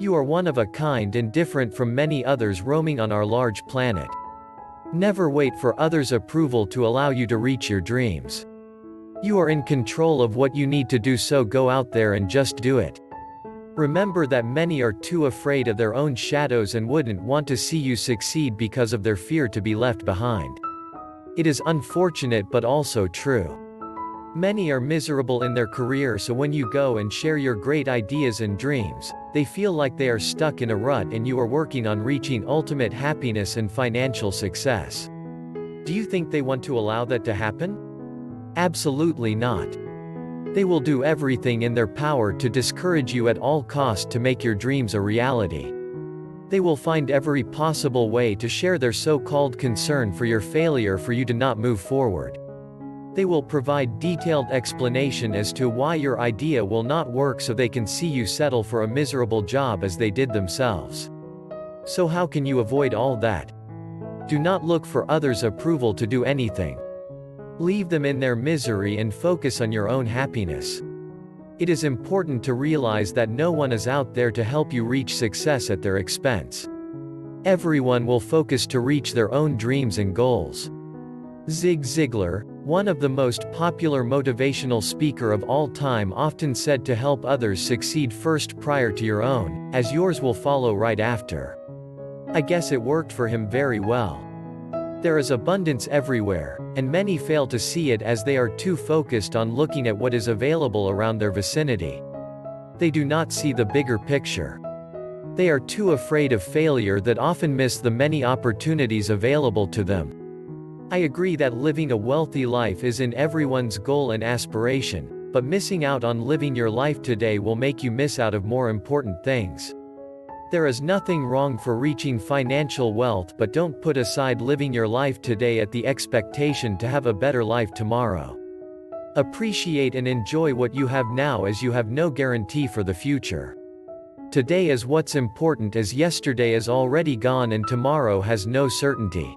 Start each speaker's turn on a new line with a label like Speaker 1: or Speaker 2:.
Speaker 1: You are one of a kind and different from many others roaming on our large planet. Never wait for others' approval to allow you to reach your dreams. You are in control of what you need to do so go out there and just do it. Remember that many are too afraid of their own shadows and wouldn't want to see you succeed because of their fear to be left behind. It is unfortunate but also true. Many are miserable in their career so when you go and share your great ideas and dreams, they feel like they are stuck in a rut and you are working on reaching ultimate happiness and financial success. Do you think they want to allow that to happen? Absolutely not. They will do everything in their power to discourage you at all cost to make your dreams a reality. They will find every possible way to share their so-called concern for your failure for you to not move forward. They will provide detailed explanation as to why your idea will not work so they can see you settle for a miserable job as they did themselves. So how can you avoid all that? Do not look for others' approval to do anything. Leave them in their misery and focus on your own happiness. It is important to realize that no one is out there to help you reach success at their expense. Everyone will focus to reach their own dreams and goals. Zig Ziglar, one of the most popular motivational speaker of all time often said to help others succeed first prior to your own, as yours will follow right after. I guess it worked for him very well. There is abundance everywhere, and many fail to see it as they are too focused on looking at what is available around their vicinity. They do not see the bigger picture. They are too afraid of failure that often miss the many opportunities available to them. I agree that living a wealthy life is in everyone's goal and aspiration, but missing out on living your life today will make you miss out of more important things. There is nothing wrong for reaching financial wealth but don't put aside living your life today at the expectation to have a better life tomorrow. Appreciate and enjoy what you have now as you have no guarantee for the future. Today is what's important as yesterday is already gone and tomorrow has no certainty.